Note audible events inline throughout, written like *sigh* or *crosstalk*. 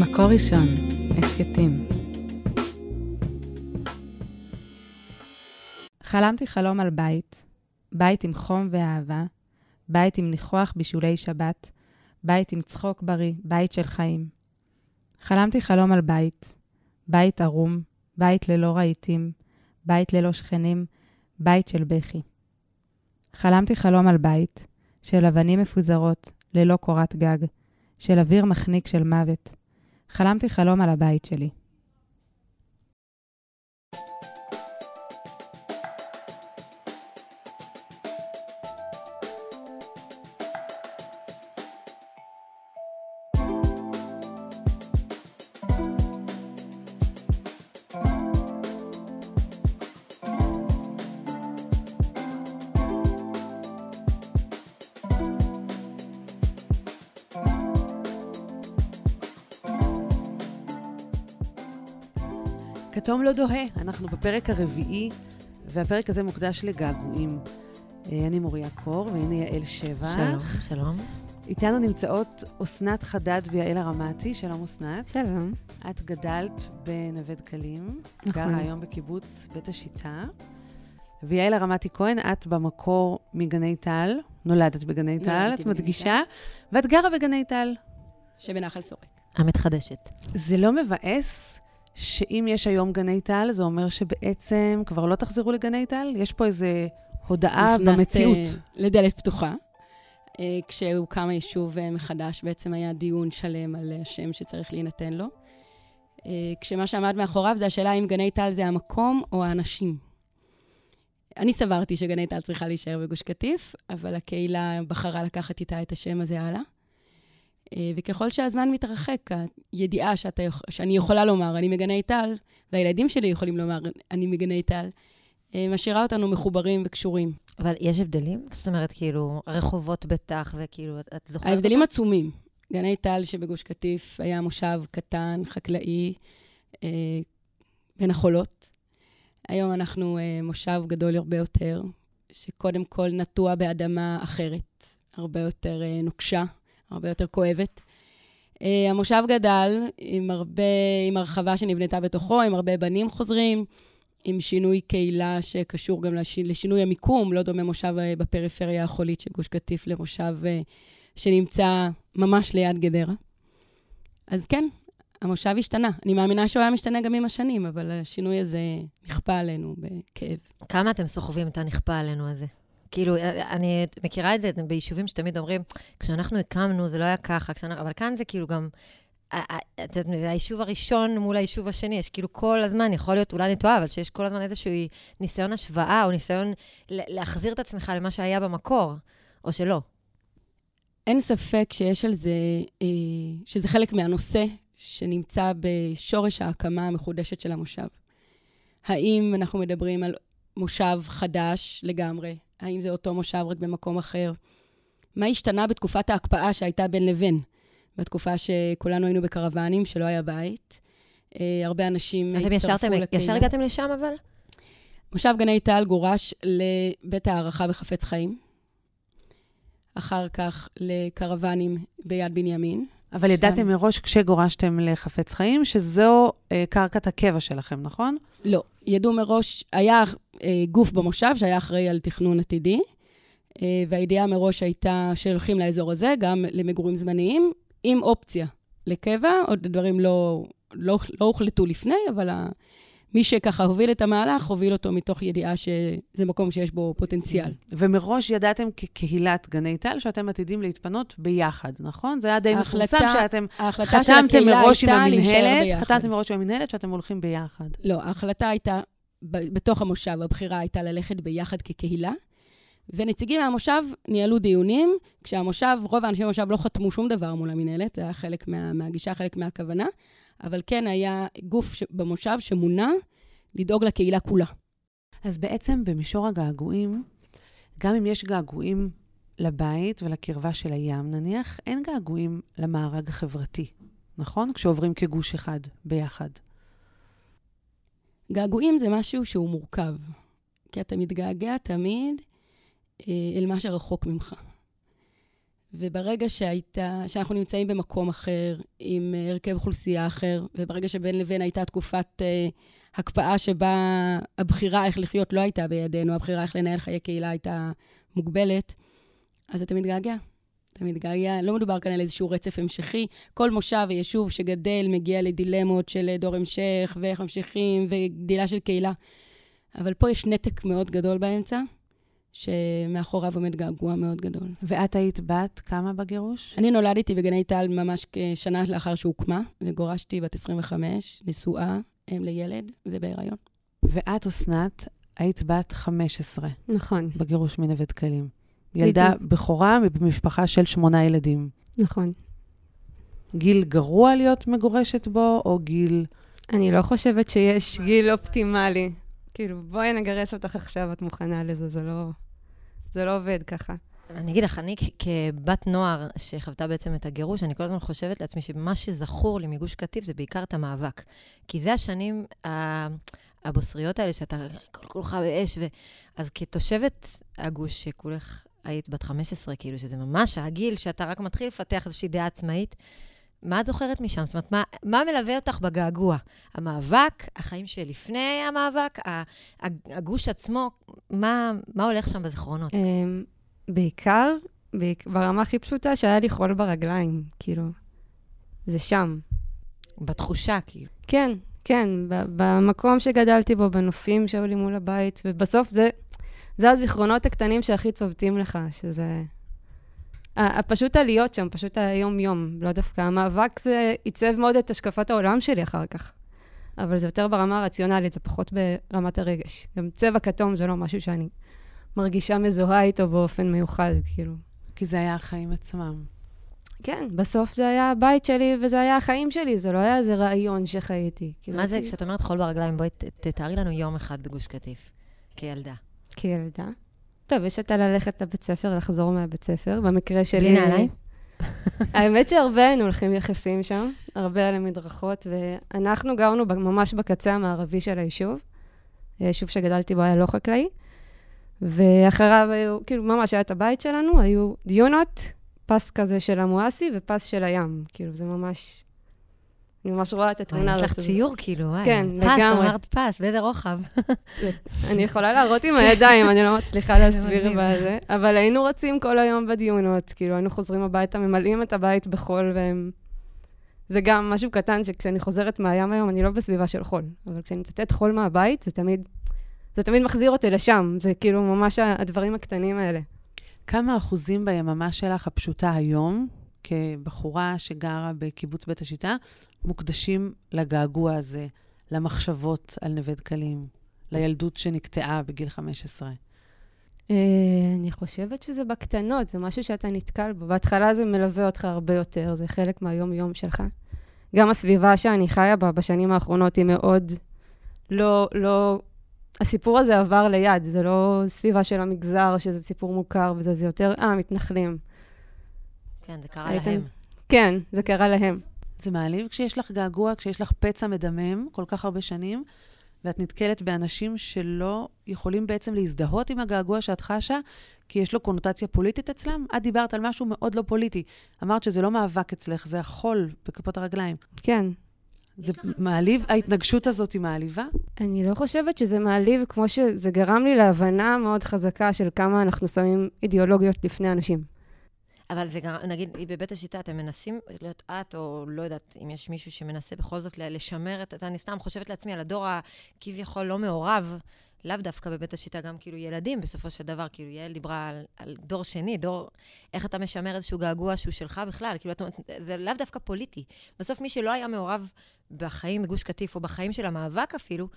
מקור ראשון, הסכתים. חלמתי חלום על בית, בית עם חום ואהבה, בית עם ניחוח בישולי שבת, בית עם צחוק בריא, בית של חיים. חלמתי חלום על בית, בית ערום, בית ללא רהיטים, בית ללא שכנים, בית של בכי. חלמתי חלום על בית, של אבנים מפוזרות, ללא קורת גג, של אוויר מחניק של מוות. חלמתי חלום על הבית שלי. כתום לא דוהה, אנחנו בפרק הרביעי, והפרק הזה מוקדש לגעגועים. אה, אני מוריה קור, והנה יעל שבח. שלום, שלום. איתנו נמצאות אסנת חדד ויעל הרמתי. שלום, אסנת. שלום. את גדלת בנווה דקלים. נכון. גרה היום בקיבוץ בית השיטה. ויעל הרמתי כהן, את במקור מגני טל, נולדת בגני טל, את מדגישה, ואת גרה בגני טל. שבנחל סורק. המתחדשת. זה לא מבאס שאם יש היום גני טל, זה אומר שבעצם כבר לא תחזרו לגני טל? יש פה איזו הודעה נכנסת, במציאות. אה, לדלת פתוחה. אה, כשהוקם היישוב אה, מחדש, בעצם היה דיון שלם על השם שצריך להינתן לו. כשמה שעמד מאחוריו זה השאלה אם גני טל זה המקום או האנשים. אני סברתי שגני טל צריכה להישאר בגוש קטיף, אבל הקהילה בחרה לקחת איתה את השם הזה הלאה. אה, וככל שהזמן מתרחק, הידיעה שאתה, שאני יכולה לומר, אני מגני טל, והילדים שלי יכולים לומר, אני מגני טל, אה, משאירה אותנו מחוברים וקשורים. אבל יש הבדלים? זאת אומרת, כאילו, רחובות בטח, וכאילו, את, את זוכרת ההבדלים אותם? עצומים. גני טל שבגוש קטיף היה מושב קטן, חקלאי, אה, בין החולות. היום אנחנו אה, מושב גדול הרבה יותר, שקודם כל נטוע באדמה אחרת, הרבה יותר אה, נוקשה, הרבה יותר כואבת. אה, המושב גדל עם הרבה, עם הרחבה שנבנתה בתוכו, עם הרבה בנים חוזרים, עם שינוי קהילה שקשור גם לש, לשינוי המיקום, לא דומה מושב אה, בפריפריה החולית של גוש קטיף למושב אה, שנמצא ממש ליד גדרה. אז כן, המושב השתנה. אני מאמינה שהוא היה משתנה גם עם השנים, אבל השינוי הזה נכפה עלינו בכאב. כמה אתם סוחבים את הנכפה עלינו הזה? כאילו, אני מכירה את זה ביישובים שתמיד אומרים, כשאנחנו הקמנו זה לא היה ככה, כשאנחנו... אבל כאן זה כאילו גם... ה- ה- את יודעת, היישוב הראשון מול היישוב השני, יש כאילו כל הזמן, יכול להיות, אולי אני טועה, אבל שיש כל הזמן איזשהו ניסיון השוואה, או ניסיון להחזיר את עצמך למה שהיה במקור, או שלא. אין ספק שיש על זה, אה, שזה חלק מהנושא שנמצא בשורש ההקמה המחודשת של המושב. האם אנחנו מדברים על מושב חדש לגמרי? האם זה אותו מושב רק במקום אחר? מה השתנה בתקופת ההקפאה שהייתה בין לבין? בתקופה שכולנו היינו בקרוונים, שלא היה בית. אה, הרבה אנשים אתם הצטרפו לקהילה. ישר הגעתם לשם, אבל? מושב גני טל גורש לבית הערכה בחפץ חיים, אחר כך לקרוונים ביד בנימין. אבל שם. ידעתם מראש כשגורשתם לחפץ חיים, שזו אה, קרקעת הקבע שלכם, נכון? לא, ידעו מראש, היה אה, גוף במושב שהיה אחראי על תכנון עתידי, אה, והידיעה מראש הייתה שהולכים לאזור הזה, גם למגורים זמניים, עם אופציה לקבע, עוד דברים לא, לא, לא הוחלטו לפני, אבל ה, מי שככה הוביל את המהלך, הוביל אותו מתוך ידיעה שזה מקום שיש בו פוטנציאל. ומראש ידעתם כקהילת גני טל שאתם עתידים להתפנות ביחד, נכון? זה היה די מפורסם שאתם חתמתם מראש עם המינהלת. חתמתם מראש עם המינהלת שאתם הולכים ביחד. לא, ההחלטה הייתה, בתוך המושב, הבחירה הייתה ללכת ביחד כקהילה, ונציגים מהמושב ניהלו דיונים, כשהמושב, רוב האנשים במושב לא חתמו שום דבר מול המינהלת, זה היה חלק מה, מהגישה, חלק מהכוונה, אבל כן היה גוף ש, במושב שמונה לדאוג לקהילה כולה. אז בעצם במישור הגעגועים, גם אם יש געגועים לבית ולקרבה של הים נניח, אין געגועים למארג החברתי, נכון? כשעוברים כגוש אחד ביחד. געגועים זה משהו שהוא מורכב, כי אתה מתגעגע תמיד אה, אל מה שרחוק ממך. וברגע שהייתה, שאנחנו נמצאים במקום אחר, עם אה, הרכב אוכלוסייה אחר, וברגע שבין לבין הייתה תקופת אה, הקפאה שבה הבחירה איך לחיות לא הייתה בידינו, הבחירה איך לנהל חיי קהילה הייתה מוגבלת, אז אתה מתגעגע. אתה מתגעגע, לא מדובר כאן על איזשהו רצף המשכי. כל מושב ויישוב שגדל מגיע לדילמות של דור המשך, ואיך ממשיכים, וגדילה של קהילה. אבל פה יש נתק מאוד גדול באמצע, שמאחוריו עומד געגוע מאוד גדול. ואת היית בת כמה בגירוש? אני נולדתי בגני טל ממש כשנה לאחר שהוקמה, וגורשתי בת 25, נשואה, אם לילד ובהיריון. ואת, אסנת, היית בת 15. נכון. בגירוש מנווה דקלים. ילדה בכורה במשפחה של שמונה ילדים. נכון. גיל גרוע להיות מגורשת בו, או גיל... אני לא חושבת שיש גיל אופטימלי. כאילו, בואי נגרש אותך עכשיו, את מוכנה לזה, זה לא, זה לא עובד ככה. אני אגיד לך, אני כבת נוער שחוותה בעצם את הגירוש, אני כל הזמן חושבת לעצמי שמה שזכור לי מגוש קטיף זה בעיקר את המאבק. כי זה השנים הבוסריות האלה שאתה כולך באש, ו... אז כתושבת הגוש, שכולך היית בת 15, כאילו, שזה ממש הגיל שאתה רק מתחיל לפתח איזושהי דעה עצמאית, מה את זוכרת משם? זאת אומרת, מה, מה מלווה אותך בגעגוע? המאבק, החיים שלפני המאבק, הגוש עצמו, מה, מה הולך שם בזיכרונות? אמ, בעיקר, ברמה הכי פשוטה, שהיה לי חול ברגליים, כאילו, זה שם. בתחושה, כאילו. כן, כן, במקום שגדלתי בו, בנופים שהיו לי מול הבית, ובסוף זה, זה הזיכרונות הקטנים שהכי צובטים לך, שזה... פשוט הלהיות שם, פשוט היום-יום, לא דווקא. המאבק זה עיצב מאוד את השקפת העולם שלי אחר כך. אבל זה יותר ברמה הרציונלית, זה פחות ברמת הרגש. גם צבע כתום זה לא משהו שאני מרגישה מזוהה איתו באופן מיוחד, כאילו. כי זה היה החיים עצמם. כן, בסוף זה היה הבית שלי וזה היה החיים שלי, זה לא היה איזה רעיון שחייתי. כאילו, מה זה, כשאת אומרת חול ברגליים, בואי תתארי לנו יום אחד בגוש קטיף, כילדה. כילדה? טוב, יש את הללכת לבית ספר, לחזור מהבית ספר. במקרה שלי... בלי נעליים? *laughs* האמת שהרבה היינו הולכים יחפים שם, הרבה על המדרכות, ואנחנו גרנו ממש בקצה המערבי של היישוב. היישוב שגדלתי בו היה לא חקלאי. ואחריו היו, כאילו, ממש היה את הבית שלנו, היו דיונות, פס כזה של המואסי ופס של הים. כאילו, זה ממש אני ממש רואה את התמונה הזאת. יש לך ציור, כאילו, וואי. כן, לגמרי. פס, אמרת פס, באיזה רוחב. *laughs* אני יכולה להראות עם הידיים, אני לא מצליחה *laughs* להסביר בזה. אבל היינו רצים כל היום בדיונות, כאילו, היינו חוזרים הביתה, ממלאים את הבית בחול, והם... זה גם משהו קטן, שכשאני חוזרת מהים היום, אני לא בסביבה של חול. אבל כשאני מצטט חול מהבית, זה תמיד, זה תמיד מחזיר אותי לשם. זה כאילו ממש הדברים הקטנים האלה. כמה אחוזים ביממה שלך הפשוטה היום, כבחורה שגרה בקיבוץ בית השיטה, מוקדשים לגעגוע הזה, למחשבות על נווה דקלים, לילדות שנקטעה בגיל 15? אה, אני חושבת שזה בקטנות, זה משהו שאתה נתקל בו. בהתחלה זה מלווה אותך הרבה יותר, זה חלק מהיום-יום שלך. גם הסביבה שאני חיה בה בשנים האחרונות היא מאוד לא, לא... הסיפור הזה עבר ליד, זה לא סביבה של המגזר, שזה סיפור מוכר וזה, זה יותר, אה, מתנחלים. כן, זה קרה הייתם... להם. כן, זה קרה להם. זה מעליב כשיש לך געגוע, כשיש לך פצע מדמם כל כך הרבה שנים, ואת נתקלת באנשים שלא יכולים בעצם להזדהות עם הגעגוע שאת חשה, כי יש לו קונוטציה פוליטית אצלם? את דיברת על משהו מאוד לא פוליטי. אמרת שזה לא מאבק אצלך, זה החול בכפות הרגליים. כן. זה מעליב? ההתנגשות הזאת היא מעליבה? אני לא חושבת שזה מעליב, כמו שזה גרם לי להבנה מאוד חזקה של כמה אנחנו שמים אידיאולוגיות לפני אנשים. אבל זה גם, נגיד, בבית השיטה, אתם מנסים להיות את, או לא יודעת אם יש מישהו שמנסה בכל זאת לשמר את זה, אני סתם חושבת לעצמי על הדור הכביכול לא מעורב, לאו דווקא בבית השיטה, גם כאילו ילדים בסופו של דבר, כאילו יעל דיברה על, על דור שני, דור, איך אתה משמר איזשהו געגוע שהוא שלך בכלל, כאילו, את, זה לאו דווקא פוליטי. בסוף מי שלא היה מעורב בחיים בגוש קטיף, או בחיים של המאבק אפילו,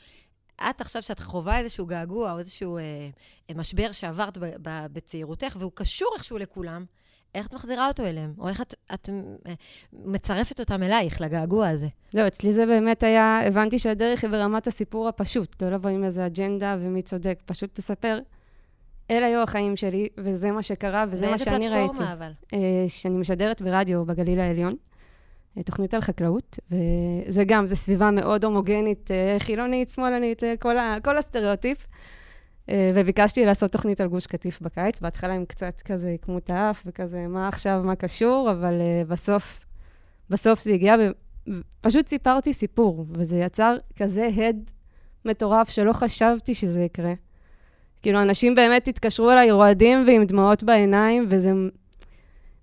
את עכשיו, שאת חווה איזשהו געגוע, או איזשהו אה, משבר שעברת בצעירותך, והוא קשור איכשהו לכולם, איך את מחזירה אותו אליהם? או איך את, את אה, מצרפת אותם אלייך, לגעגוע הזה? לא, אצלי זה באמת היה, הבנתי שהדרך היא ברמת הסיפור הפשוט, לא לבוא עם איזה אג'נדה ומי צודק, פשוט תספר. אלה היו החיים שלי, וזה מה שקרה, וזה מה שאני ראיתי. באיזה פלטפורמה, אבל? אה, שאני משדרת ברדיו בגליל העליון, אה, תוכנית על חקלאות, וזה גם, זו סביבה מאוד הומוגנית, חילונית, שמאלנית, כל, ה, כל הסטריאוטיפ. אה, וביקשתי לעשות תוכנית על גוש קטיף בקיץ. בהתחלה הם קצת כזה עיקמו את האף, וכזה, מה עכשיו, מה קשור, אבל uh, בסוף, בסוף זה הגיע, ופשוט סיפרתי סיפור, וזה יצר כזה הד מטורף שלא חשבתי שזה יקרה. כאילו, אנשים באמת התקשרו אליי רועדים ועם דמעות בעיניים, וזה...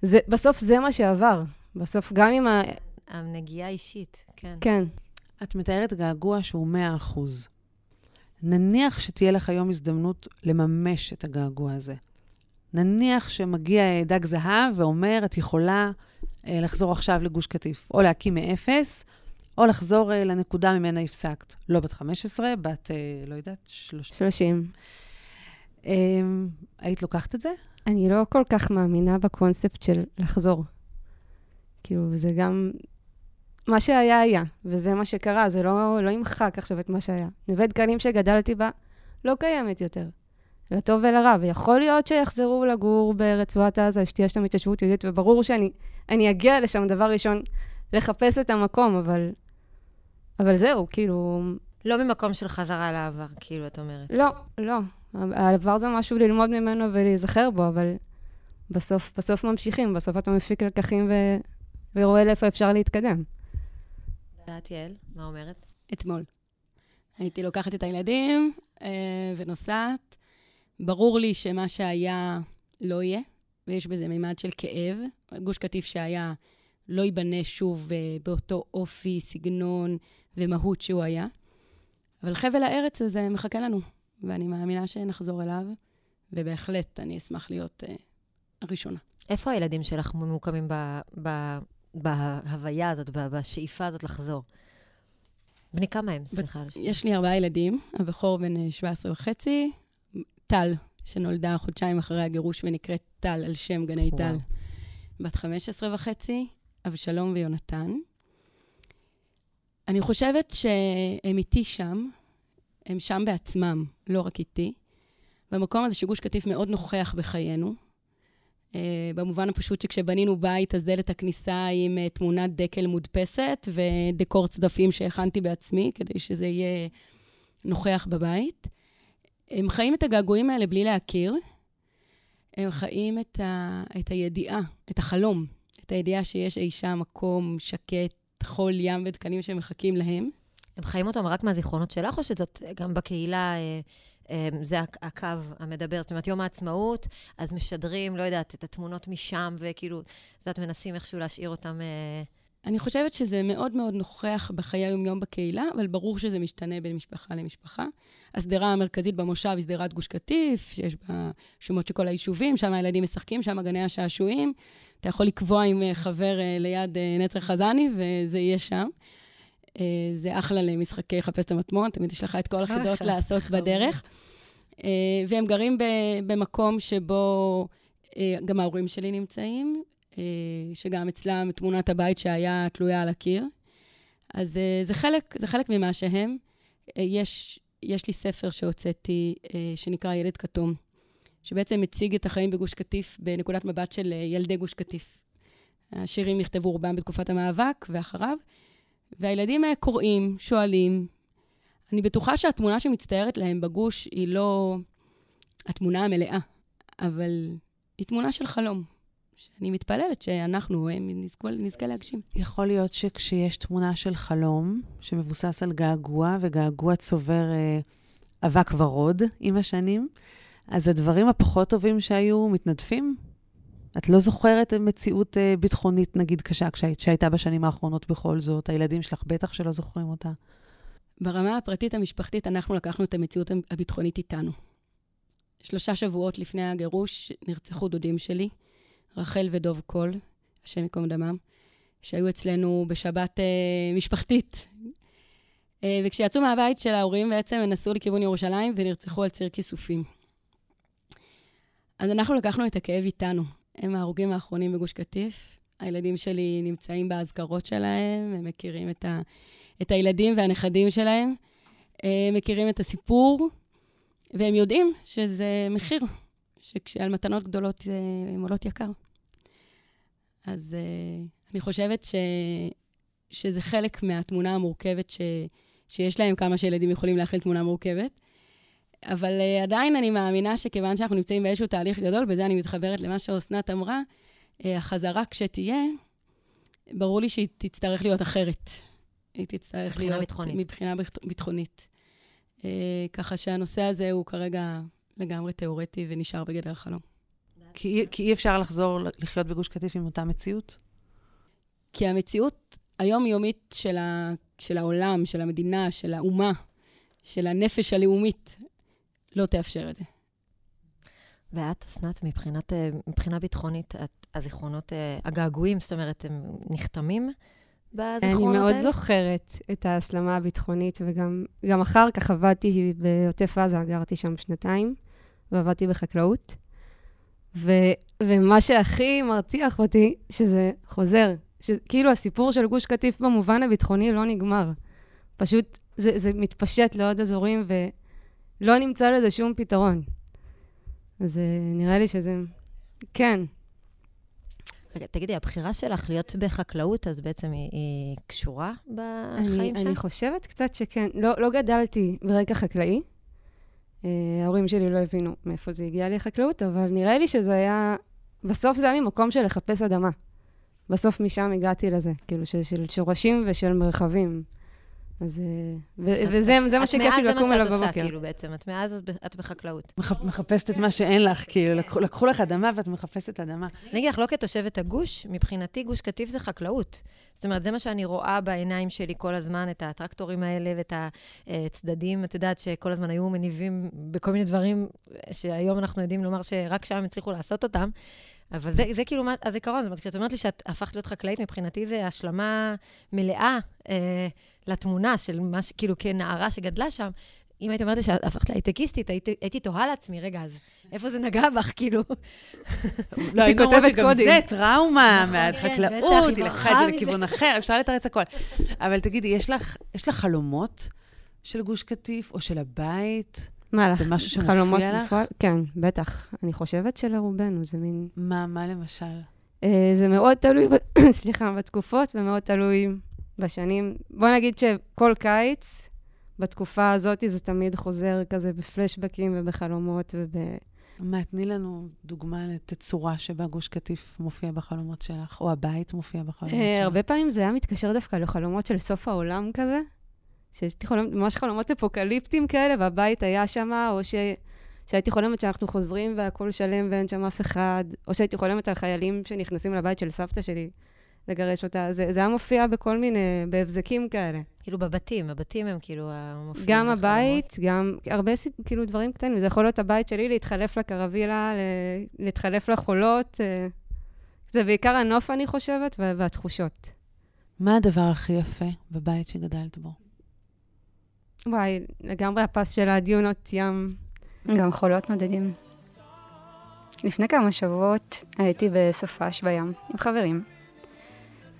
זה, בסוף זה מה שעבר. בסוף, גם עם ה... הנגיעה האישית, כן. כן. את מתארת געגוע שהוא 100 אחוז. נניח שתהיה לך היום הזדמנות לממש את הגעגוע הזה. נניח שמגיע דג זהב ואומר, את יכולה אה, לחזור עכשיו לגוש קטיף, או להקים מאפס, או לחזור אה, לנקודה ממנה הפסקת. לא בת 15, בת, אה, לא יודעת, 30. 30. אה, היית לוקחת את זה? אני לא כל כך מאמינה בקונספט של לחזור. כאילו, זה גם... מה שהיה היה, וזה מה שקרה, זה לא, לא ימחק עכשיו את מה שהיה. נווה דקלים שגדלתי בה לא קיימת יותר, לטוב ולרע, ויכול להיות שיחזרו לגור ברצועת עזה, שתהיה שם התיישבות יהודית, וברור שאני אגיע לשם דבר ראשון לחפש את המקום, אבל, אבל זהו, כאילו... לא ממקום של חזרה לעבר, כאילו, את אומרת. לא, לא. העבר זה משהו ללמוד ממנו ולהיזכר בו, אבל בסוף, בסוף ממשיכים, בסוף אתה מפיק לקחים ו... ורואה לאיפה אפשר להתקדם. ואת, יעל, מה אומרת? אתמול. הייתי לוקחת את הילדים אה, ונוסעת. ברור לי שמה שהיה לא יהיה, ויש בזה מימד של כאב. גוש קטיף שהיה לא ייבנה שוב אה, באותו אופי, סגנון ומהות שהוא היה. אבל חבל הארץ הזה מחכה לנו, ואני מאמינה שנחזור אליו, ובהחלט אני אשמח להיות אה, הראשונה. איפה הילדים שלך ממוקמים ב, ב, בהוויה הזאת, בשאיפה הזאת לחזור? בני כמה הם? סליחה. יש לי ארבעה ילדים, הבכור בן 17 אה, וחצי, טל, שנולדה חודשיים אחרי הגירוש ונקראת טל על שם גני טל, בת 15 וחצי, אבשלום ויונתן. אני חושבת שהם איתי שם, הם שם בעצמם, לא רק איתי. במקום הזה שגוש קטיף מאוד נוכח בחיינו, במובן הפשוט שכשבנינו בית, אז דלת הכניסה עם uh, תמונת דקל מודפסת ודקור צדפים שהכנתי בעצמי, כדי שזה יהיה נוכח בבית. הם חיים את הגעגועים האלה בלי להכיר. הם חיים את, ה, את הידיעה, את החלום, את הידיעה שיש אי שם מקום שקט, חול, ים ודקנים שמחכים להם. הם חיים אותם רק מהזיכרונות שלך, או שזאת גם בקהילה... אמ, זה הקו המדבר. זאת אומרת, יום העצמאות, אז משדרים, לא יודעת, את התמונות משם, וכאילו, את יודעת, מנסים איכשהו להשאיר אותם... אה, אני חושבת שזה מאוד מאוד נוכח בחיי היום-יום בקהילה, אבל ברור שזה משתנה בין משפחה למשפחה. השדרה המרכזית במושב היא שדרת גוש קטיף, שיש בה שמות של כל היישובים, שם הילדים משחקים, שם גני השעשועים. אתה יכול לקבוע עם אה, חבר אה, ליד נצר חזני, וזה יהיה שם. זה אחלה למשחקי חפש את המטמון, תמיד יש לך את כל החידות לעשות בדרך. אה, והם גרים במקום שבו אה, גם ההורים שלי נמצאים, אה, שגם אצלם תמונת הבית שהיה תלויה על הקיר. אז זה חלק, זה חלק ממה שהם. יש, יש לי ספר שהוצאתי, שנקרא ילד כתום, שבעצם מציג את החיים בגוש קטיף בנקודת מבט של ילדי גוש קטיף. השירים נכתבו רובם בתקופת המאבק ואחריו, והילדים קוראים, שואלים, אני בטוחה שהתמונה שמצטיירת להם בגוש היא לא התמונה המלאה, אבל היא תמונה של חלום, שאני מתפללת שאנחנו נזכה, נזכה להגשים. יכול להיות שכשיש תמונה של חלום, שמבוסס על געגוע, וגעגוע צובר אה, אבק ורוד עם השנים, אז הדברים הפחות טובים שהיו מתנדפים? את לא זוכרת מציאות אה, ביטחונית, נגיד, קשה, שהייתה בשנים האחרונות בכל זאת? הילדים שלך בטח שלא זוכרים אותה. ברמה הפרטית המשפחתית, אנחנו לקחנו את המציאות הביטחונית איתנו. שלושה שבועות לפני הגירוש נרצחו דודים שלי, רחל ודוב קול, השם ייקום דמם, שהיו אצלנו בשבת אה, משפחתית. אה, וכשיצאו מהבית של ההורים בעצם הם נסעו לכיוון ירושלים ונרצחו על ציר כיסופים. אז אנחנו לקחנו את הכאב איתנו. הם ההרוגים האחרונים בגוש קטיף. הילדים שלי נמצאים באזכרות שלהם, הם מכירים את ה... את הילדים והנכדים שלהם, אה, מכירים את הסיפור, והם יודעים שזה מחיר, שכשעל מתנות גדולות הן עולות יקר. אז uh, אני חושבת ש, שזה חלק מהתמונה המורכבת ש, שיש להם, כמה שילדים יכולים להכיל תמונה מורכבת. אבל uh, עדיין אני מאמינה שכיוון שאנחנו נמצאים באיזשהו תהליך גדול, בזה אני מתחברת למה שאסנת אמרה, uh, החזרה כשתהיה, ברור לי שהיא תצטרך להיות אחרת. היא תצטרך מבחינה להיות... ביטחונית. מבחינה ביט- ביטחונית. Uh, ככה שהנושא הזה הוא כרגע לגמרי תיאורטי ונשאר בגדר חלום. כי, כי אי אפשר לחזור לחיות בגוש קטיף עם אותה מציאות? כי המציאות היומיומית של, ה, של העולם, של המדינה, של האומה, של הנפש הלאומית, לא תאפשר את זה. ואת, אסנת, מבחינת, אה, מבחינה ביטחונית, את, הזיכרונות, אה, הגעגועים, זאת אומרת, הם נחתמים בזיכרונות אני האלה? מאוד זוכרת את ההסלמה הביטחונית, וגם גם אחר כך עבדתי בעוטף עזה, גרתי שם שנתיים, ועבדתי בחקלאות. ו, ומה שהכי מרתיח אותי, שזה חוזר. כאילו הסיפור של גוש קטיף במובן הביטחוני לא נגמר. פשוט זה, זה מתפשט לעוד אזורים, ולא נמצא לזה שום פתרון. אז אה, נראה לי שזה... כן, רגע, תגידי, הבחירה שלך להיות בחקלאות, אז בעצם היא, היא קשורה בחיים אני, שם? אני חושבת קצת שכן. לא, לא גדלתי ברקע חקלאי. Uh, ההורים שלי לא הבינו מאיפה זה הגיע לי החקלאות, אבל נראה לי שזה היה... בסוף זה היה ממקום של לחפש אדמה. בסוף משם הגעתי לזה, כאילו, של, של שורשים ושל מרחבים. אז... אה, את- וזה את- זה מה את שכיף לי מאז לקום זה אליו מה שאת עושה, בבוקר. כאילו, בעצם. את מאז את את בחקלאות. מח, מחפשת את מה שאין לך, כאילו, לקחו, לקחו לך אדמה ואת מחפשת אדמה. אני אגיד לך, לא כתושבת הגוש, מבחינתי גוש קטיף זה חקלאות. זאת אומרת, זה מה שאני רואה בעיניים שלי כל הזמן, את הטרקטורים האלה ואת הצדדים, את יודעת, שכל הזמן היו מניבים בכל מיני דברים שהיום אנחנו יודעים לומר שרק שם הצליחו לעשות אותם. אבל זה, זה כאילו מה- הזיכרון, זאת אומרת, כשאת אומרת לי שאת הפכת להיות חקלאית, מבחינתי זה השלמה מלאה אה, לתמונה של מה ש... כאילו, כנערה שגדלה שם. אם היית אומרת לי שאת הפכת להייטקיסטית, הייתי, הייתי תוהה לעצמי, רגע, אז איפה זה נגע בך, *laughs* כאילו? לא, אומרות כותבת קודים. זה טראומה נכון, מהחקלאות, כן, היא לקחה את זה לכיוון אחר, אפשר לתרץ הכל. אבל תגידי, יש לך חלומות של גוש קטיף או של הבית? מה לך? זה משהו שמופיע חלומות לך? בפועל? כן, בטח. אני חושבת שלרובנו זה מין... מה, מה למשל? אה, זה מאוד תלוי, *coughs* סליחה, בתקופות, ומאוד תלוי בשנים. בוא נגיד שכל קיץ, בתקופה הזאת, זה תמיד חוזר כזה בפלשבקים ובחלומות וב... מה, תני לנו דוגמה לתצורה שבה גוש קטיף מופיע בחלומות שלך, או הבית מופיע בחלומות אה, שלך. הרבה פעמים זה היה מתקשר דווקא לחלומות של סוף העולם כזה, שיש לי חלומות, ממש חלומות אפוקליפטיים כאלה, והבית היה שם, או ש... שהייתי חולמת שאנחנו חוזרים והכול שלם ואין שם אף אחד, או שהייתי חולמת על חיילים שנכנסים לבית של סבתא שלי לגרש אותה. זה, זה היה מופיע בכל מיני, בהבזקים כאלה. כאילו בבתים, הבתים הם כאילו המופיעים. גם בחלומות. הבית, גם הרבה ס- כאילו דברים קטנים. זה יכול להיות הבית שלי להתחלף לקרווילה, ל- להתחלף לחולות. אה, זה בעיקר הנוף, אני חושבת, וה- והתחושות. מה הדבר הכי יפה בבית שגדלת בו? וואי, לגמרי הפס של הדיונות ים. גם חולות נודדים. לפני כמה שבועות הייתי בסופש בים עם חברים,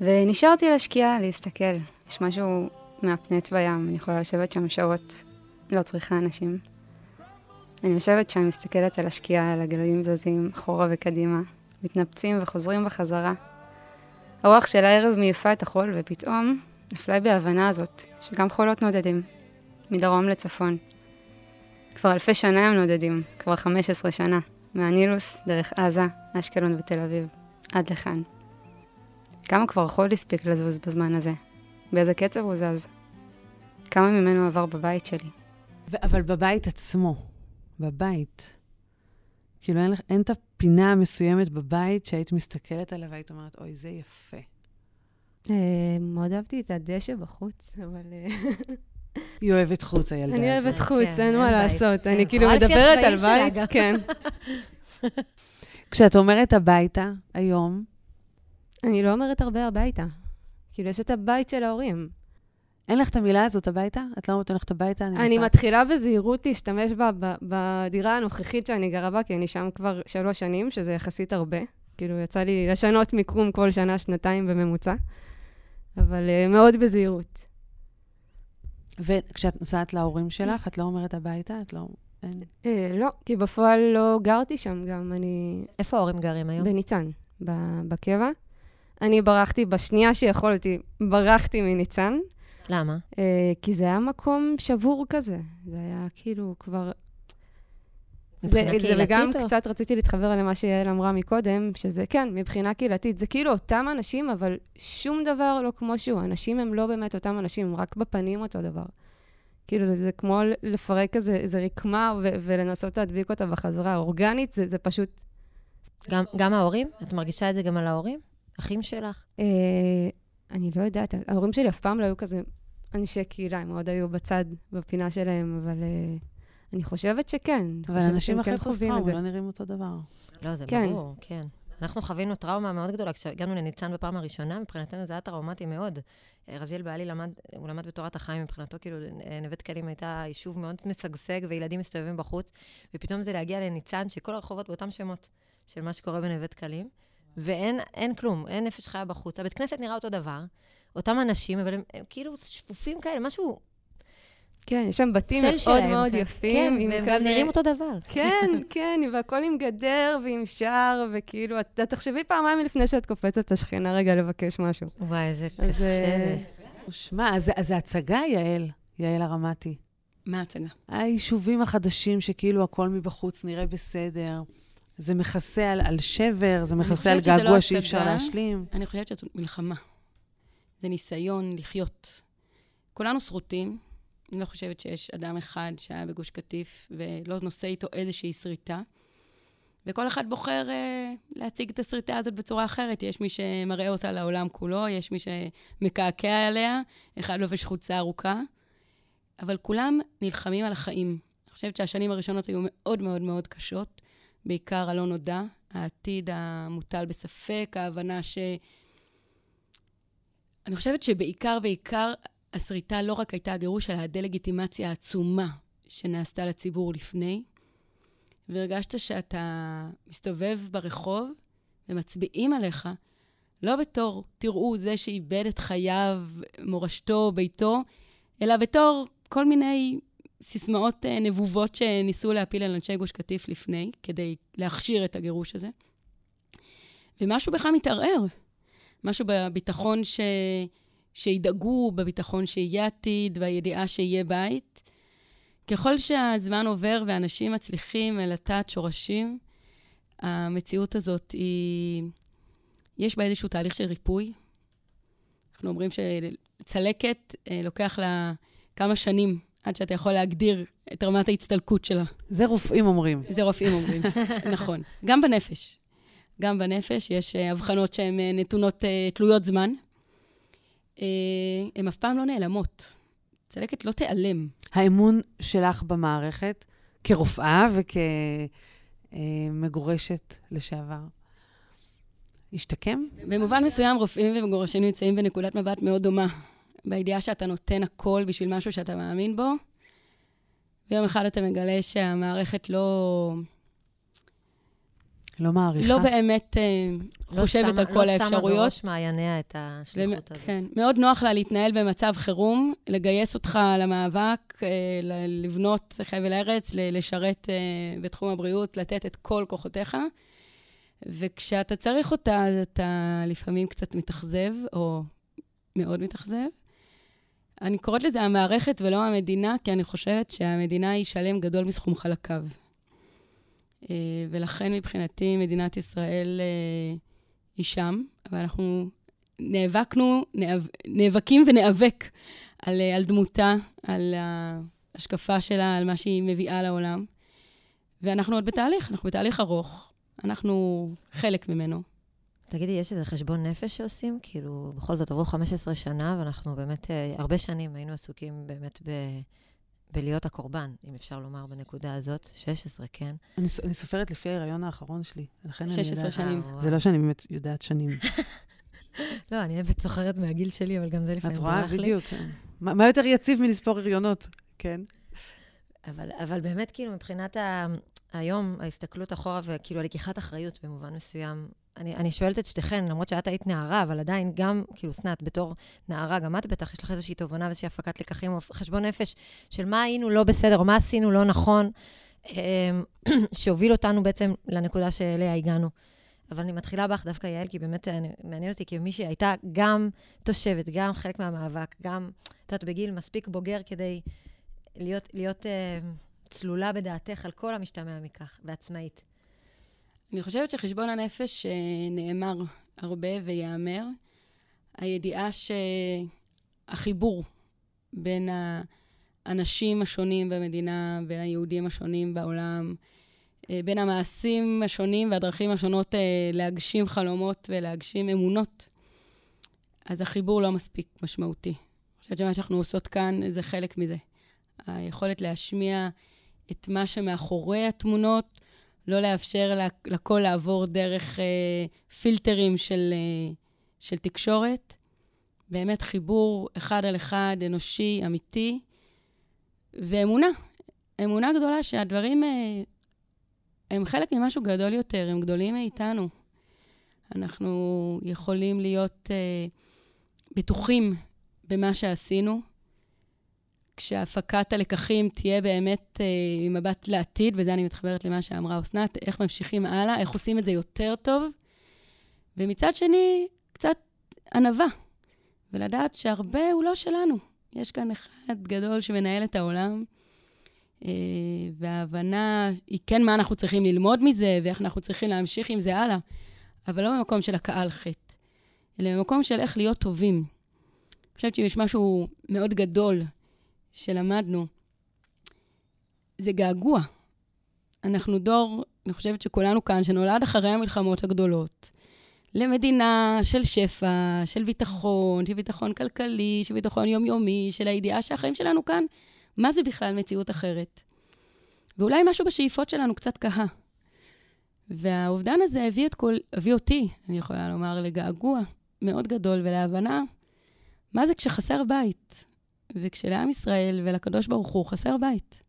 ונשארתי לשקיעה להסתכל. יש משהו מהפנט בים, אני יכולה לשבת שם שעות, לא צריכה אנשים. אני יושבת שם, מסתכלת על השקיעה, על הגלגלים זזים, אחורה וקדימה, מתנפצים וחוזרים בחזרה. הרוח של הערב מעיפה את החול, ופתאום נפלה בי ההבנה הזאת, שגם חולות נודדים, מדרום לצפון. כבר אלפי שנה הם נודדים, כבר 15 שנה, מהנילוס, דרך עזה, אשקלון ותל אביב, עד לכאן. כמה כבר חול הספיק לזוז בזמן הזה? באיזה קצב הוא זז? כמה ממנו עבר בבית שלי? ו- אבל בבית עצמו, בבית, כאילו אין, לך- אין את הפינה המסוימת בבית שהיית מסתכלת עליה והיית אומרת, אוי, זה יפה. אה, מאוד אהבתי את הדשא בחוץ, אבל... *laughs* היא אוהבת חוץ, הילדה אני הזאת. אוהבת כן, חוץ, אין אין מה לעשות. כן. אני כאילו רואה לפי מדברת על בית. כן. כשאת אומרת הביתה, היום, אני לא אומרת הרבה הביתה. כאילו, יש את הבית של ההורים. אין לך את המילה הזאת הביתה? את לא אומרת הולכת הביתה? אני נוסעת. מתחילה בזהירות להשתמש בה בדירה הנוכחית שאני גרה בה, כי אני שם כבר שלוש שנים, שזה יחסית הרבה. כאילו, יצא לי לשנות מיקום כל שנה, שנתיים בממוצע. אבל uh, מאוד בזהירות. וכשאת נוסעת להורים שלך, את לא אומרת הביתה? את לא... אין... אה, לא, כי בפועל לא גרתי שם גם. אני איפה ההורים גרים היום? בניצן, ב- בקבע. אני ברחתי, בשנייה שיכולתי, ברחתי מניצן, למה? אה, כי זה היה מקום שבור כזה. זה היה כאילו כבר... זה, מבחינה זה וגם קהילתית או? קצת רציתי להתחבר למה שיעל אמרה מקודם, שזה כן, מבחינה קהילתית, זה כאילו אותם אנשים, אבל שום דבר לא כמו שהוא. אנשים הם לא באמת אותם אנשים, הם רק בפנים אותו דבר. כאילו, זה, זה כמו לפרק איזה, איזה רקמה ו- ולנסות להדביק אותה בחזרה. אורגנית, זה, זה פשוט... גם, גם ההורים? את מרגישה את זה גם על ההורים? אחים שלך? אה, אני לא יודעת, ההורים שלי אף פעם לא היו כזה אנשי קהילה, הם מאוד היו בצד, בפינה שלהם, אבל אה, אני חושבת שכן. אבל אנשים שהם אחרי כן חווים את פוסט-טראומה זה. לא נראים אותו דבר. לא, זה כן. ברור, כן. אנחנו חווינו טראומה מאוד גדולה כשהגענו לניצן בפעם הראשונה, מבחינתנו זה היה טראומטי מאוד. אה, רזיאל בעלי למד, הוא למד בתורת החיים, מבחינתו כאילו אה, נווה דקלים הייתה יישוב מאוד משגשג וילדים מסתובבים בחוץ, ופתאום זה להגיע לניצן שכל הרחובות באותם שמות של מה שקורה בנווה דקלים, ואין אין כלום, אין נפש חיה בחוץ. הבית כנסת נראה אותו דבר, אותם אנשים, אבל הם, הם כאילו שפופים כאלה, משהו, כן, יש שם בתים מאוד שלהם. מאוד כן. יפים. כן, והם כזה- נראים אותו דבר. *laughs* כן, כן, והכל עם גדר ועם שער, וכאילו, את את תחשבי פעמיים לפני שאת קופצת את השכנה רגע לבקש משהו. וואי, איזה קשה אה, זה. שמע, אז זה הצגה, יעל, יעל הרמתי. מה ההצגה? היישובים החדשים שכאילו הכל מבחוץ נראה בסדר. זה מכסה על, על שבר, זה מכסה על לא געגוע שאי אפשר הצגה. להשלים. אני חושבת שזאת מלחמה. זה ניסיון לחיות. כולנו שרוטים. אני לא חושבת שיש אדם אחד שהיה בגוש קטיף ולא נושא איתו איזושהי שריטה. וכל אחד בוחר אה, להציג את השריטה הזאת בצורה אחרת. יש מי שמראה אותה לעולם כולו, יש מי שמקעקע עליה, אחד לובש חולצה ארוכה, אבל כולם נלחמים על החיים. אני חושבת שהשנים הראשונות היו מאוד מאוד מאוד קשות, בעיקר הלא נודע, העתיד המוטל בספק, ההבנה ש... אני חושבת שבעיקר, בעיקר, השריטה לא רק הייתה הגירוש, אלא הדה-לגיטימציה העצומה שנעשתה לציבור לפני. והרגשת שאתה מסתובב ברחוב ומצביעים עליך, לא בתור, תראו, זה שאיבד את חייו, מורשתו, ביתו, אלא בתור כל מיני סיסמאות אה, נבובות שניסו להפיל על אנשי גוש קטיף לפני, כדי להכשיר את הגירוש הזה. ומשהו בך מתערער. משהו בביטחון ש... שידאגו, בביטחון שיהיה עתיד, בידיעה שיהיה בית. ככל שהזמן עובר ואנשים מצליחים לטעת שורשים, המציאות הזאת היא... יש בה איזשהו תהליך של ריפוי. אנחנו אומרים שצלקת אה, לוקח לה כמה שנים עד שאתה יכול להגדיר את רמת ההצטלקות שלה. זה רופאים אומרים. זה רופאים אומרים, *laughs* נכון. גם בנפש. גם בנפש יש אה, הבחנות שהן אה, נתונות, אה, תלויות זמן. אה, הן אף פעם לא נעלמות. צלקת לא תיעלם. האמון שלך במערכת, כרופאה וכמגורשת לשעבר, השתקם? במובן מסוים, רופאים ומגורשים נמצאים בנקודת מבט מאוד דומה. בידיעה שאתה נותן הכל בשביל משהו שאתה מאמין בו, ויום אחד אתה מגלה שהמערכת לא, לא מעריכה? לא באמת אה, לא חושבת שמה- על כל לא שמה האפשרויות. בראש מעייניה את השליחות הזאת. כן, מאוד נוח לה להתנהל במצב חירום, לגייס אותך למאבק, אה, לבנות חבל ארץ, לשרת אה, בתחום הבריאות, לתת את כל כוחותיך. וכשאתה צריך אותה, אז אתה לפעמים קצת מתאכזב, או מאוד מתאכזב. אני קוראת לזה המערכת ולא המדינה, כי אני חושבת שהמדינה היא שלם גדול מסכום חלקיו. אה, ולכן מבחינתי מדינת ישראל אה, היא שם, אבל אנחנו נאבקנו, נאב, נאבקים וניאבק על, אה, על דמותה, על ההשקפה שלה, על מה שהיא מביאה לעולם. ואנחנו עוד בתהליך, אנחנו בתהליך ארוך. אנחנו חלק ממנו. תגידי, יש איזה חשבון נפש שעושים? כאילו, בכל זאת עברו 15 שנה, ואנחנו באמת, הרבה שנים היינו עסוקים באמת ב... בלהיות הקורבן, אם אפשר לומר בנקודה הזאת. 16, כן. אני, אני סופרת לפי ההיריון האחרון שלי, לכן אני 16 יודעת. שנים. זה לא שאני באמת יודעת שנים. *laughs* לא, אני באמת זוכרת מהגיל שלי, אבל גם זה לפעמים את רואה? ברח לי. בדיוק. כן. מה מה יותר יציב מלספור הריונות? כן. אבל, אבל באמת, כאילו, מבחינת ה... היום, ההסתכלות אחורה וכאילו הלקיחת אחריות במובן מסוים, אני, אני שואלת את שתיכן, למרות שאת היית נערה, אבל עדיין גם, כאילו, אסנת, בתור נערה, גם את בטח, יש לך איזושהי תובנה ואיזושהי הפקת לקחים או חשבון נפש של מה היינו לא בסדר, או מה עשינו לא נכון, אמ, *clears throat* שהוביל אותנו בעצם לנקודה שאליה הגענו. אבל אני מתחילה בך דווקא, יעל, כי באמת אני, מעניין אותי כמי שהייתה גם תושבת, גם חלק מהמאבק, גם, את יודעת, בגיל מספיק בוגר כדי להיות, להיות אה, צלולה בדעתך על כל המשתמע מכך, ועצמאית. אני חושבת שחשבון הנפש אה, נאמר הרבה וייאמר. הידיעה שהחיבור בין האנשים השונים במדינה, בין היהודים השונים בעולם, אה, בין המעשים השונים והדרכים השונות אה, להגשים חלומות ולהגשים אמונות, אז החיבור לא מספיק משמעותי. אני חושבת שמה שאנחנו עושות כאן זה חלק מזה. היכולת להשמיע את מה שמאחורי התמונות, לא לאפשר לכל לעבור דרך אה, פילטרים של, אה, של תקשורת. באמת חיבור אחד על אחד, אנושי, אמיתי, ואמונה. אמונה גדולה שהדברים אה, הם חלק ממשהו גדול יותר, הם גדולים מאיתנו. אנחנו יכולים להיות אה, בטוחים במה שעשינו, כשהפקת הלקחים תהיה באמת אה, ממבט לעתיד, וזה אני מתחברת למה שאמרה אסנת, איך ממשיכים הלאה, איך עושים את זה יותר טוב, ומצד שני, קצת ענווה, ולדעת שהרבה הוא לא שלנו. יש כאן אחד גדול שמנהל את העולם, אה, וההבנה היא כן מה אנחנו צריכים ללמוד מזה, ואיך אנחנו צריכים להמשיך עם זה הלאה, אבל לא במקום של הקהל חטא, אלא במקום של איך להיות טובים. אני חושבת שיש משהו מאוד גדול שלמדנו, זה געגוע. אנחנו דור, אני חושבת שכולנו כאן, שנולד אחרי המלחמות הגדולות, למדינה של שפע, של ביטחון, של ביטחון כלכלי, של ביטחון יומיומי, של הידיעה שהחיים שלנו כאן, מה זה בכלל מציאות אחרת? ואולי משהו בשאיפות שלנו קצת קהה. והאובדן הזה הביא, את כל, הביא אותי, אני יכולה לומר, לגעגוע מאוד גדול ולהבנה מה זה כשחסר בית. וכשלעם ישראל ולקדוש ברוך הוא חסר בית.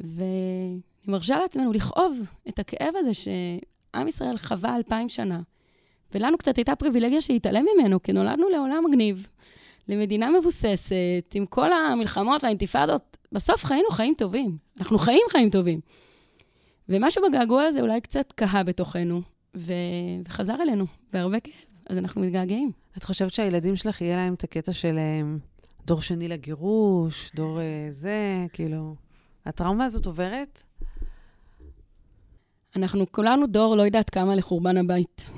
ואני מרשה לעצמנו לכאוב את הכאב הזה שעם ישראל חווה אלפיים שנה. ולנו קצת הייתה פריבילגיה שהתעלם ממנו, כי נולדנו לעולם מגניב, למדינה מבוססת, עם כל המלחמות והאינתיפאדות. בסוף חיינו חיים טובים. אנחנו חיים חיים טובים. ומשהו בגעגוע הזה אולי קצת קהה בתוכנו, ו... וחזר אלינו בהרבה כאב, אז אנחנו מתגעגעים. את חושבת שהילדים שלך, יהיה להם את הקטע של דור שני לגירוש, דור אה, זה, כאילו... הטראומה הזאת עוברת? אנחנו כולנו דור לא יודעת כמה לחורבן הבית.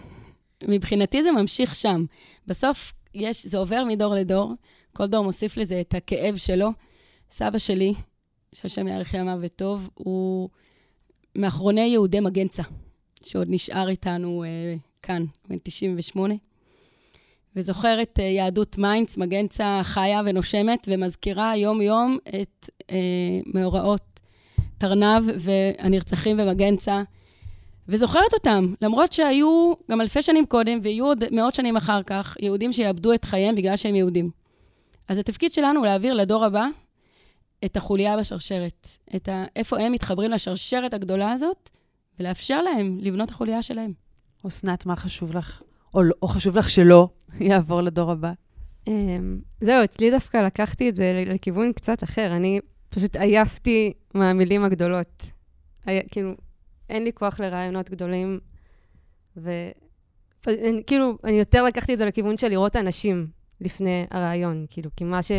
מבחינתי זה ממשיך שם. בסוף יש, זה עובר מדור לדור, כל דור מוסיף לזה את הכאב שלו. סבא שלי, שהשם יאריך ימיו וטוב, הוא מאחרוני יהודי מגנצה, שעוד נשאר איתנו אה, כאן, בן 98. וזוכר את אה, יהדות מיינץ, מגנצה חיה ונושמת, ומזכירה יום-יום את אה, מאורעות תתנ"ו והנרצחים במגנצה, וזוכרת אותם, למרות שהיו גם אלפי שנים קודם, ויהיו עוד מאות שנים אחר כך, יהודים שיאבדו את חייהם בגלל שהם יהודים. אז התפקיד שלנו הוא להעביר לדור הבא את החוליה בשרשרת, את ה... איפה הם מתחברים לשרשרת הגדולה הזאת, ולאפשר להם לבנות החוליה שלהם. אסנת, מה חשוב לך? או, או חשוב לך שלא *laughs* יעבור לדור הבא? אמ, זהו, אצלי דווקא לקחתי את זה לכיוון קצת אחר. אני פשוט עייפתי מהמילים הגדולות. היה, כאילו, אין לי כוח לרעיונות גדולים, וכאילו, אני יותר לקחתי את זה לכיוון של לראות אנשים לפני הרעיון, כאילו, כי מה, ש...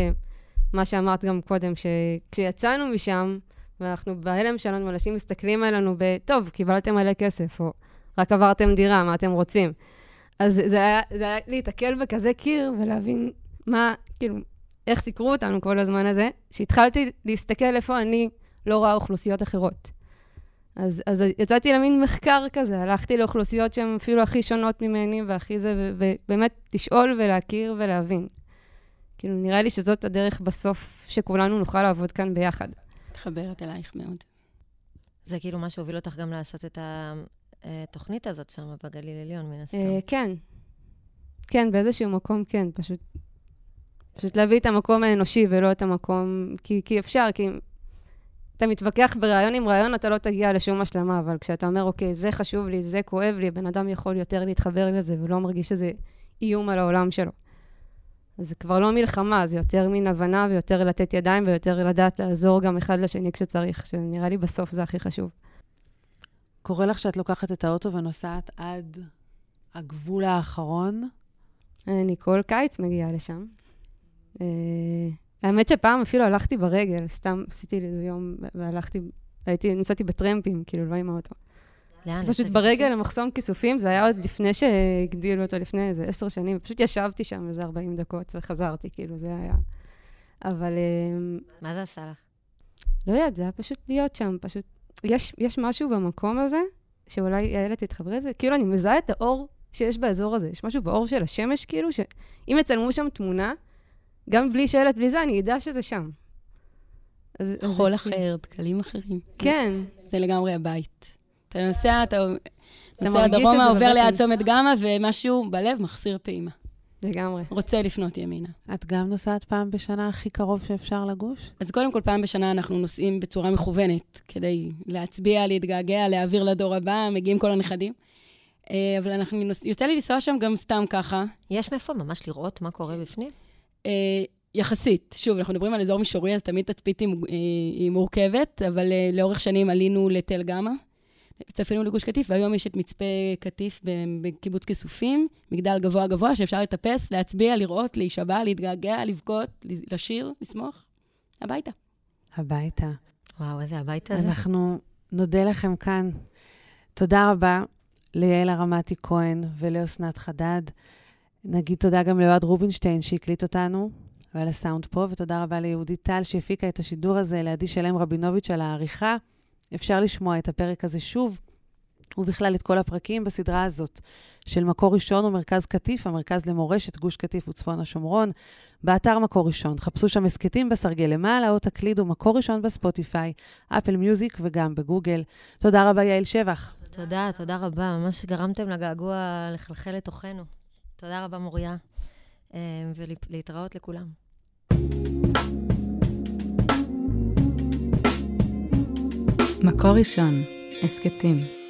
מה שאמרת גם קודם, שכשיצאנו משם, ואנחנו בהלם שלנו, אנשים מסתכלים עלינו ב, טוב, קיבלתם מלא כסף, או רק עברתם דירה, מה אתם רוצים? אז זה היה, זה היה להתקל בכזה קיר ולהבין מה, כאילו, איך סיקרו אותנו כל הזמן הזה, שהתחלתי להסתכל איפה אני לא רואה אוכלוסיות אחרות. אז, אז יצאתי למין מחקר כזה, הלכתי לאוכלוסיות שהן אפילו הכי שונות ממני והכי זה, ובאמת לשאול ולהכיר ולהבין. כאילו, נראה לי שזאת הדרך בסוף שכולנו נוכל לעבוד כאן ביחד. מתחברת אלייך מאוד. זה כאילו מה שהוביל אותך גם לעשות את התוכנית הזאת שם בגליל עליון, מן הסתם. אה, כן. כן, באיזשהו מקום כן, פשוט... פשוט להביא את המקום האנושי ולא את המקום... כי, כי אפשר, כי אתה מתווכח בריאיון עם ריאיון, אתה לא תגיע לשום השלמה, אבל כשאתה אומר, אוקיי, זה חשוב לי, זה כואב לי, בן אדם יכול יותר להתחבר לזה ולא מרגיש שזה איום על העולם שלו. אז זה כבר לא מלחמה, זה יותר מין הבנה ויותר לתת ידיים ויותר לדעת לעזור גם אחד לשני כשצריך, שנראה לי בסוף זה הכי חשוב. קורה לך שאת לוקחת את האוטו ונוסעת עד הגבול האחרון? אני כל קיץ מגיעה לשם. אה, האמת שפעם אפילו הלכתי ברגל, סתם עשיתי לי איזה יום, והלכתי, הייתי, נסעתי בטרמפים, כאילו, לא עם האוטו. לאן? פשוט? ברגל למחסום כיסופים, זה היה עוד לפני שהגדילו אותו, לפני איזה עשר שנים. פשוט ישבתי שם איזה 40 דקות וחזרתי, כאילו, זה היה... אבל אמ, מה זה עשה לך? לא יודעת, זה היה פשוט להיות שם, פשוט... יש, יש משהו במקום הזה, שאולי איילת תתחברי לזה, כאילו אני מזהה את האור שיש באזור הזה. יש משהו באור של השמש, כאילו, שאם יצלמו שם תמונה, גם בלי שלט, בלי זה, אני אדע שזה שם. אז, אז חול זה- אחר, דקלים אחרים. כן, זה לגמרי הבית. אתה נוסע, אתה נוסע מרגיש דרומה, עובר ליד. צומת גמא, ומשהו בלב מחסיר פעימה. לגמרי. רוצה לפנות ימינה. את גם נוסעת פעם בשנה הכי קרוב שאפשר לגוש? אז קודם כל, פעם בשנה אנחנו נוסעים בצורה מכוונת, כדי להצביע, להתגעגע, להעביר לדור הבא, מגיעים כל הנכדים. אה, אבל אנחנו נוס... יוצא לי לנסוע שם גם סתם ככה. יש מאיפה ממש לראות מה קורה בפנים? אה, יחסית, שוב, אנחנו מדברים על אזור מישורי, אז תמיד תצפית היא, אה, היא מורכבת, אבל לאורך שנים עלינו לתל גמא, צפינו לגוש קטיף, והיום יש את מצפה קטיף בקיבוץ כיסופים, מגדל גבוה גבוה, שאפשר לטפס, להצביע, לראות, להישבע, להתגעגע, לבכות, לשיר, לשמוח, הביתה. הביתה. וואו, איזה הבית הזה. אנחנו נודה לכם כאן. תודה רבה ליעל הרמתי כהן ולאסנת חדד. נגיד תודה גם ליועד רובינשטיין שהקליט אותנו ועל הסאונד פה, ותודה רבה ליהודית טל שהפיקה את השידור הזה, לעדי שלם רבינוביץ' על העריכה. אפשר לשמוע את הפרק הזה שוב, ובכלל את כל הפרקים בסדרה הזאת של מקור ראשון ומרכז קטיף, המרכז למורשת גוש קטיף וצפון השומרון, באתר מקור ראשון. חפשו שם הסכתים בסרגל למעלה, או תקלידו מקור ראשון בספוטיפיי, אפל מיוזיק וגם בגוגל. תודה רבה, יעל שבח. תודה, תודה רבה. ממש גרמתם לגעגוע לחלחל לתוכנו. תודה רבה, מוריה. אה, ולהתראות לכולם. מקור ראשון, הסכתים.